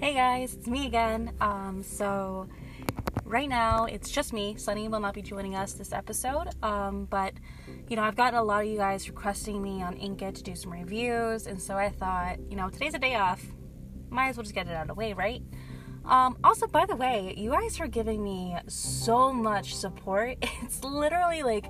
Hey guys, it's me again. Um, so right now it's just me. Sunny will not be joining us this episode. Um, but you know, I've gotten a lot of you guys requesting me on Inkitt to do some reviews, and so I thought, you know, today's a day off. Might as well just get it out of the way, right? Um, also, by the way, you guys are giving me so much support. It's literally like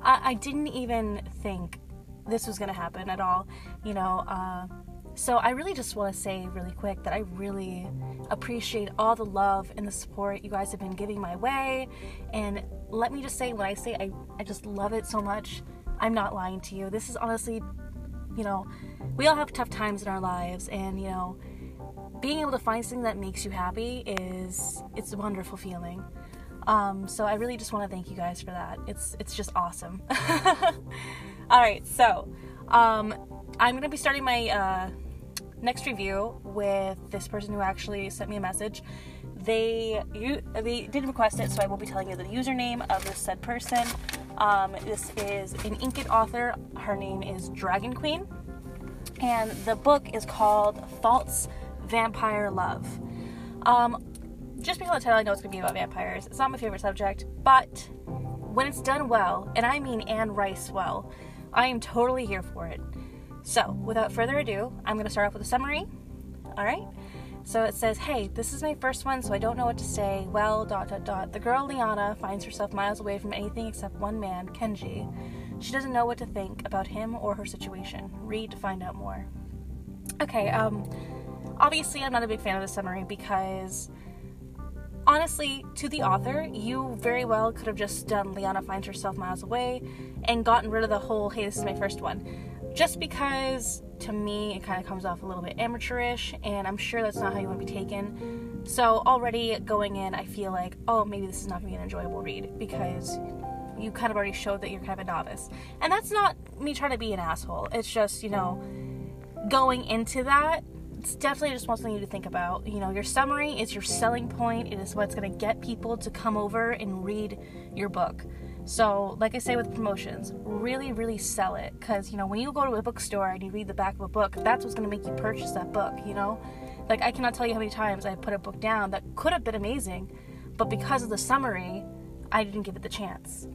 I, I didn't even think this was gonna happen at all. You know, uh, so I really just want to say really quick that I really appreciate all the love and the support you guys have been giving my way. And let me just say, when I say I, I just love it so much, I'm not lying to you. This is honestly, you know, we all have tough times in our lives, and you know, being able to find something that makes you happy is it's a wonderful feeling. Um, so I really just want to thank you guys for that. It's it's just awesome. all right, so um, I'm gonna be starting my uh, next review with this person who actually sent me a message. They you they did request it, so I will be telling you the username of this said person. Um, this is an Inkitt author. Her name is Dragon Queen, and the book is called False Vampire Love. Um, just because the title, I know it's gonna be about vampires. It's not my favorite subject, but when it's done well, and I mean Anne Rice well, I am totally here for it. So, without further ado, I'm going to start off with a summary. All right. So it says, Hey, this is my first one, so I don't know what to say. Well, dot, dot, dot. The girl, Liana, finds herself miles away from anything except one man, Kenji. She doesn't know what to think about him or her situation. Read to find out more. Okay, um, obviously, I'm not a big fan of the summary because honestly, to the author, you very well could have just done Liana finds herself miles away and gotten rid of the whole, hey, this is my first one just because to me it kind of comes off a little bit amateurish and i'm sure that's not how you want to be taken. So already going in i feel like oh maybe this is not going to be an enjoyable read because you kind of already showed that you're kind of a novice. And that's not me trying to be an asshole. It's just you know going into that it's definitely just something you to think about. You know your summary is your selling point. It is what's going to get people to come over and read your book so, like I say with promotions, really, really sell it. Because, you know, when you go to a bookstore and you read the back of a book, that's what's going to make you purchase that book, you know? Like, I cannot tell you how many times I put a book down that could have been amazing, but because of the summary, I didn't give it the chance.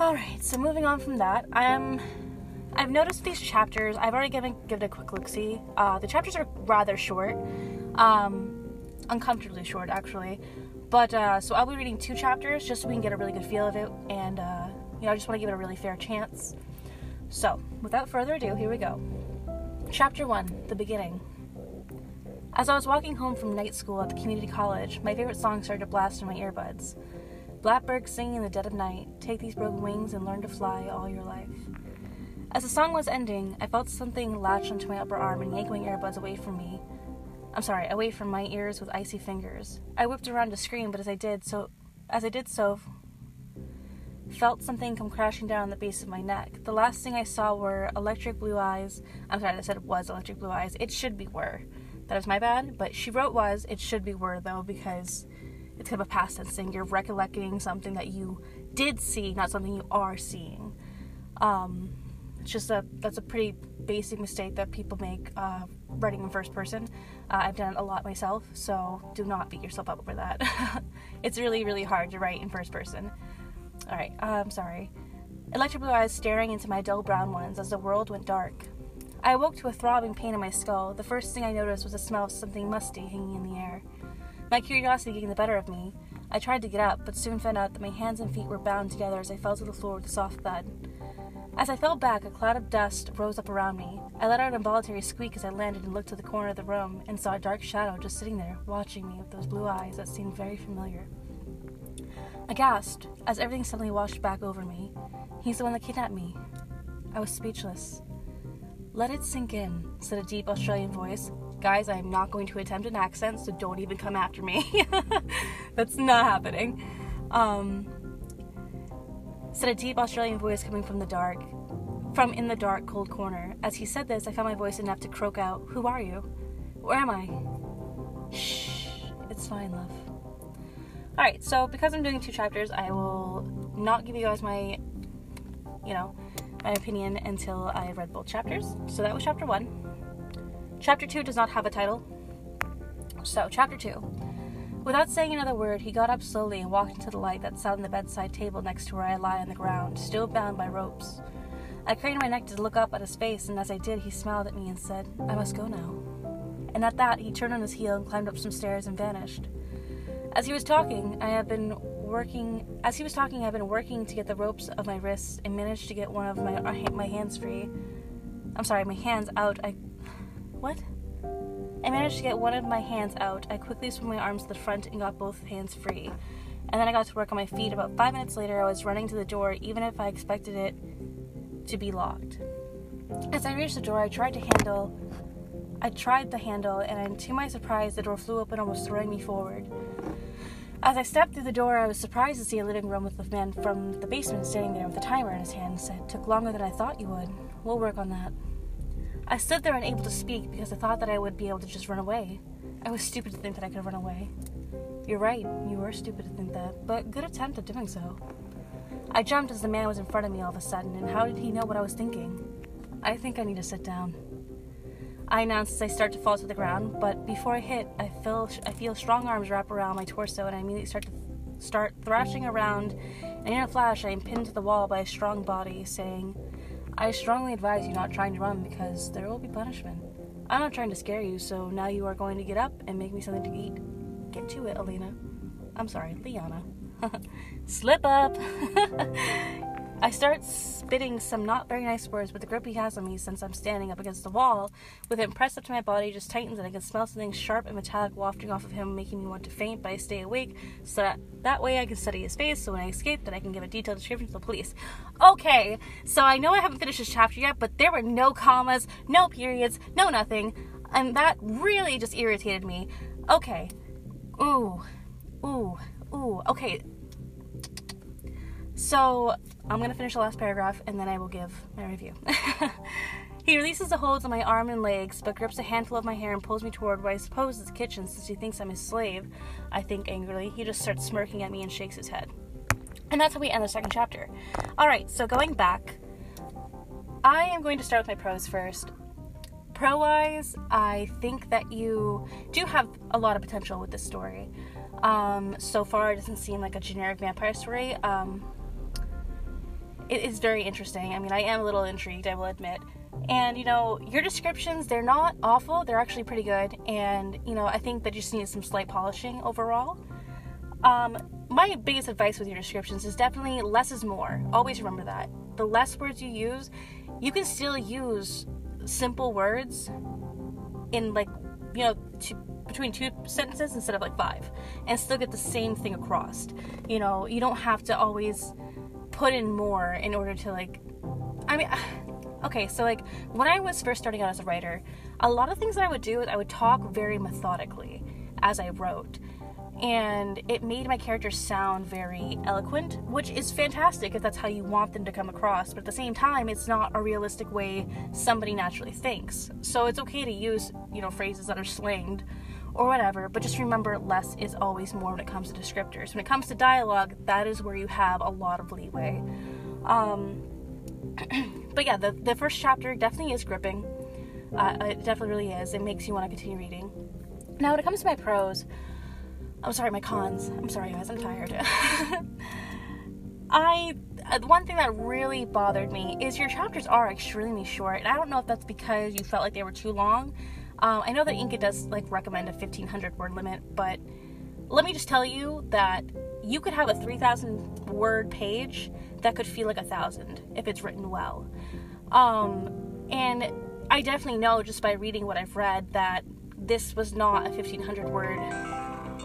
Alright, so moving on from that, I'm. I've noticed these chapters, I've already given give it a quick look see. Uh, the chapters are rather short, um, uncomfortably short actually. But uh, so I'll be reading two chapters just so we can get a really good feel of it, and uh, you know I just want to give it a really fair chance. So without further ado, here we go. Chapter one: The beginning. As I was walking home from night school at the community college, my favorite song started to blast in my earbuds. Blackbirds singing in the dead of night, take these broken wings and learn to fly all your life. As the song was ending, I felt something latch onto my upper arm and yank my earbuds away from me. I'm sorry, away from my ears with icy fingers. I whipped around to scream, but as I did so, as I did so, felt something come crashing down the base of my neck. The last thing I saw were electric blue eyes. I'm sorry, I said it was electric blue eyes. It should be were. That is my bad, but she wrote was. It should be were though because it's kind of a past tense thing. You're recollecting something that you did see, not something you are seeing. Um, it's just a that's a pretty basic mistake that people make uh, writing in first person. Uh, I've done a lot myself, so do not beat yourself up over that. it's really really hard to write in first person. All right, uh, I'm sorry. Electric blue eyes staring into my dull brown ones as the world went dark. I awoke to a throbbing pain in my skull. The first thing I noticed was the smell of something musty hanging in the air. My curiosity getting the better of me, I tried to get up, but soon found out that my hands and feet were bound together as I fell to the floor with a soft thud. As I fell back, a cloud of dust rose up around me. I let out an involuntary squeak as I landed and looked to the corner of the room and saw a dark shadow just sitting there, watching me with those blue eyes that seemed very familiar. Gasped as everything suddenly washed back over me. He's the one that kidnapped me. I was speechless. Let it sink in, said a deep Australian voice. Guys, I am not going to attempt an accent, so don't even come after me. That's not happening. Um, said a deep Australian voice coming from the dark, from in the dark, cold corner. As he said this, I found my voice enough to croak out, Who are you? Where am I? Shh, it's fine, love. Alright, so because I'm doing two chapters, I will not give you guys my, you know, my opinion until I have read both chapters. So that was chapter one. Chapter two does not have a title. So, chapter 2. Without saying another word, he got up slowly and walked into the light that sat on the bedside table next to where I lie on the ground, still bound by ropes. I craned my neck to look up at his face, and as I did, he smiled at me and said, I must go now. And at that, he turned on his heel and climbed up some stairs and vanished. As he was talking, I have been working. As he was talking, I've been working to get the ropes of my wrists and managed to get one of my my hands free. I'm sorry, my hands out. I what? I managed to get one of my hands out. I quickly swung my arms to the front and got both hands free. And then I got to work on my feet. About five minutes later, I was running to the door, even if I expected it to be locked. As I reached the door, I tried to handle. I tried the handle, and to my surprise, the door flew open, almost throwing me forward. As I stepped through the door, I was surprised to see a living room with the man from the basement standing there with a timer in his hand. Said, "Took longer than I thought you would. We'll work on that." I stood there unable to speak because I thought that I would be able to just run away. I was stupid to think that I could run away. You're right, you were stupid to think that, but good attempt at doing so. I jumped as the man was in front of me all of a sudden, and how did he know what I was thinking? I think I need to sit down. I announce as I start to fall to the ground, but before I hit, I feel I feel strong arms wrap around my torso, and I immediately start to start thrashing around. And in a flash, I am pinned to the wall by a strong body, saying, I strongly advise you not trying to run because there will be punishment. I'm not trying to scare you, so now you are going to get up and make me something to eat. Get to it, Elena. I'm sorry, Liana. Slip up! I start spitting some not very nice words, but the grip he has on me since I'm standing up against the wall, with him pressed up to my body, just tightens and I can smell something sharp and metallic wafting off of him, making me want to faint, but I stay awake so that, that way I can study his face, so when I escape, then I can give a detailed description to the police. Okay, so I know I haven't finished this chapter yet, but there were no commas, no periods, no nothing, and that really just irritated me. Okay. Ooh. Ooh. Ooh. Okay. So I'm going to finish the last paragraph and then I will give my review. he releases the holds on my arm and legs, but grips a handful of my hair and pulls me toward what I suppose is the kitchen since he thinks I'm his slave. I think angrily. He just starts smirking at me and shakes his head. And that's how we end the second chapter. Alright, so going back, I am going to start with my pros first. Pro wise, I think that you do have a lot of potential with this story. Um, so far, it doesn't seem like a generic vampire story. Um, it is very interesting. I mean, I am a little intrigued, I will admit. And, you know, your descriptions, they're not awful, they're actually pretty good. And, you know, I think that you just need some slight polishing overall. Um, my biggest advice with your descriptions is definitely less is more. Always remember that. The less words you use, you can still use simple words in, like, you know, two, between two sentences instead of like five and still get the same thing across. You know, you don't have to always put in more in order to like I mean okay, so like when I was first starting out as a writer, a lot of things that I would do is I would talk very methodically as I wrote. And it made my characters sound very eloquent, which is fantastic if that's how you want them to come across. But at the same time, it's not a realistic way somebody naturally thinks. So it's okay to use, you know, phrases that are slanged or whatever, but just remember less is always more when it comes to descriptors. When it comes to dialogue, that is where you have a lot of leeway. Um, but yeah, the, the first chapter definitely is gripping. Uh, it definitely really is. It makes you want to continue reading. Now, when it comes to my pros, I'm sorry, my cons. I'm sorry, guys, I'm tired. I uh, one thing that really bothered me is your chapters are extremely short, and I don't know if that's because you felt like they were too long, um, I know that Inkitt does like recommend a 1500 word limit, but let me just tell you that you could have a 3000 word page that could feel like a thousand if it's written well. Um, and I definitely know just by reading what I've read that this was not a 1500 word.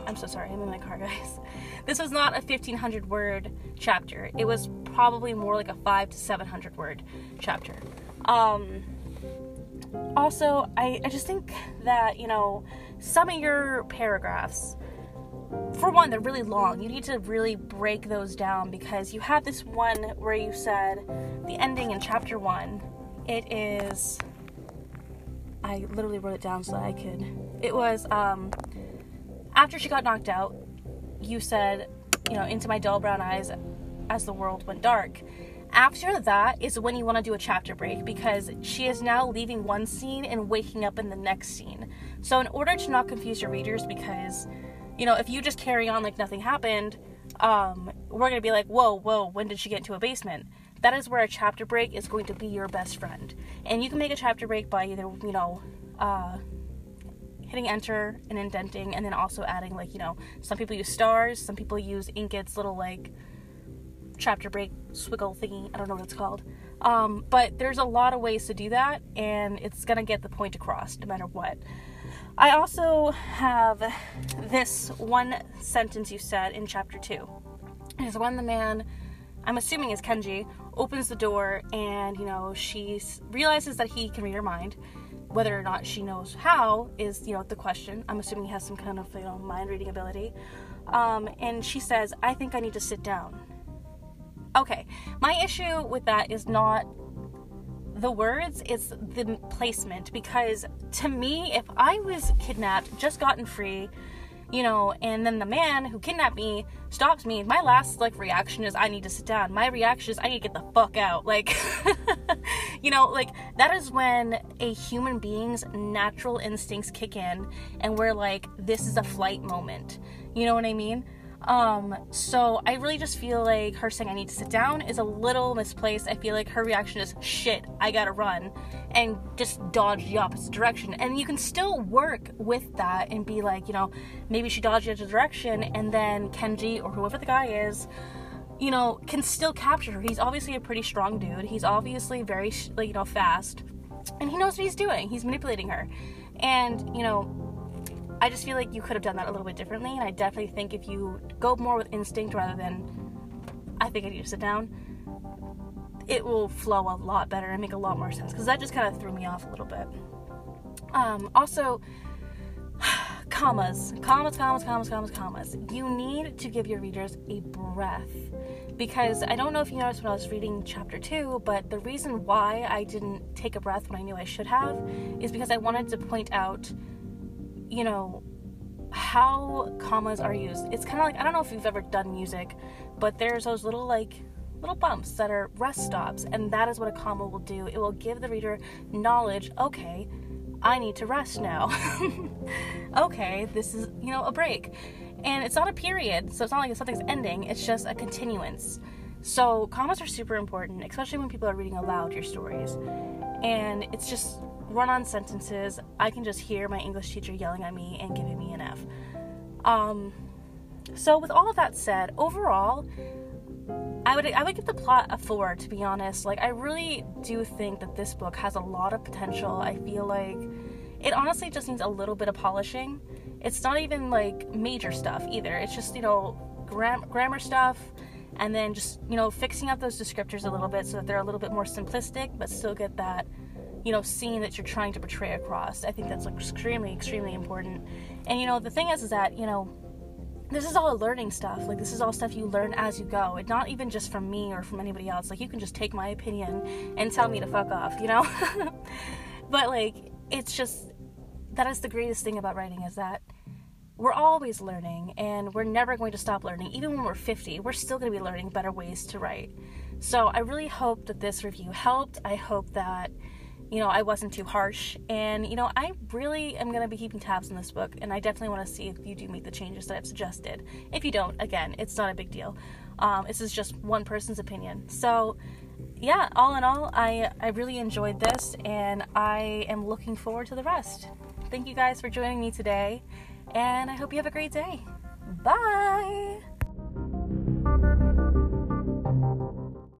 I'm so sorry, I'm in my car, guys. This was not a 1500 word chapter. It was probably more like a 5 to 700 word chapter. Um, also, I, I just think that, you know, some of your paragraphs, for one, they're really long. You need to really break those down because you have this one where you said the ending in chapter one. It is. I literally wrote it down so that I could. It was um, after she got knocked out. You said, you know, into my dull brown eyes as the world went dark. After that is when you want to do a chapter break because she is now leaving one scene and waking up in the next scene. So, in order to not confuse your readers, because, you know, if you just carry on like nothing happened, um, we're to be like, whoa, whoa, when did she get into a basement? That is where a chapter break is going to be your best friend. And you can make a chapter break by either, you know, uh, hitting enter and indenting, and then also adding, like, you know, some people use stars, some people use Inkitt's little, like, chapter break swiggle thingy. I don't know what it's called. Um, but there's a lot of ways to do that, and it's gonna get the point across no matter what. I also have this one sentence you said in chapter two. Is when the man, I'm assuming is Kenji, opens the door and you know she realizes that he can read her mind. Whether or not she knows how is you know the question. I'm assuming he has some kind of you know mind reading ability. Um, and she says, "I think I need to sit down." Okay, my issue with that is not the words, it's the placement. Because to me, if I was kidnapped, just gotten free, you know, and then the man who kidnapped me stops me, my last like reaction is I need to sit down. My reaction is I need to get the fuck out. Like, you know, like that is when a human being's natural instincts kick in and we're like, this is a flight moment. You know what I mean? Um, so I really just feel like her saying I need to sit down is a little misplaced. I feel like her reaction is shit, I gotta run, and just dodge the opposite direction. And you can still work with that and be like, you know, maybe she dodged the other direction, and then Kenji or whoever the guy is, you know, can still capture her. He's obviously a pretty strong dude. He's obviously very, like, you know, fast, and he knows what he's doing. He's manipulating her, and you know I just feel like you could have done that a little bit differently, and I definitely think if you go more with instinct rather than I think I need to sit down, it will flow a lot better and make a lot more sense because that just kind of threw me off a little bit. Um, also, commas, commas, commas, commas, commas, commas. You need to give your readers a breath because I don't know if you noticed when I was reading chapter two, but the reason why I didn't take a breath when I knew I should have is because I wanted to point out you know, how commas are used. It's kind of like I don't know if you've ever done music, but there's those little like little bumps that are rest stops, and that is what a comma will do. It will give the reader knowledge. Okay, I need to rest now. okay, this is you know a break, and it's not a period, so it's not like something's ending. It's just a continuance. So commas are super important, especially when people are reading aloud your stories, and it's just run on sentences, I can just hear my English teacher yelling at me and giving me an F. Um, so with all that said, overall, I would I would give the plot a four to be honest. Like I really do think that this book has a lot of potential. I feel like it honestly just needs a little bit of polishing. It's not even like major stuff either. It's just you know gram- grammar stuff, and then just you know fixing up those descriptors a little bit so that they're a little bit more simplistic, but still get that you know scene that you're trying to portray across. I think that's extremely extremely important. And you know the thing is is that you know this is all learning stuff. Like this is all stuff you learn as you go. And not even just from me or from anybody else. Like you can just take my opinion and tell me to fuck off you know? But like it's just that is the greatest thing about writing is that we're always learning and we're never going to stop learning. Even when we're 50 we're still going to be learning better ways to write. So i really hope that this review helped. I hope that you know, I wasn't too harsh. And, you know, I really am going to be keeping tabs on this book, and I definitely want to see if you do make the changes that I've suggested. If you don't, again, it's not a big deal. Um, this is just one person's opinion. So, yeah, all in all, I, I really enjoyed this, and I am looking forward to the rest. Thank you guys for joining me today, and I hope you have a great day. Bye!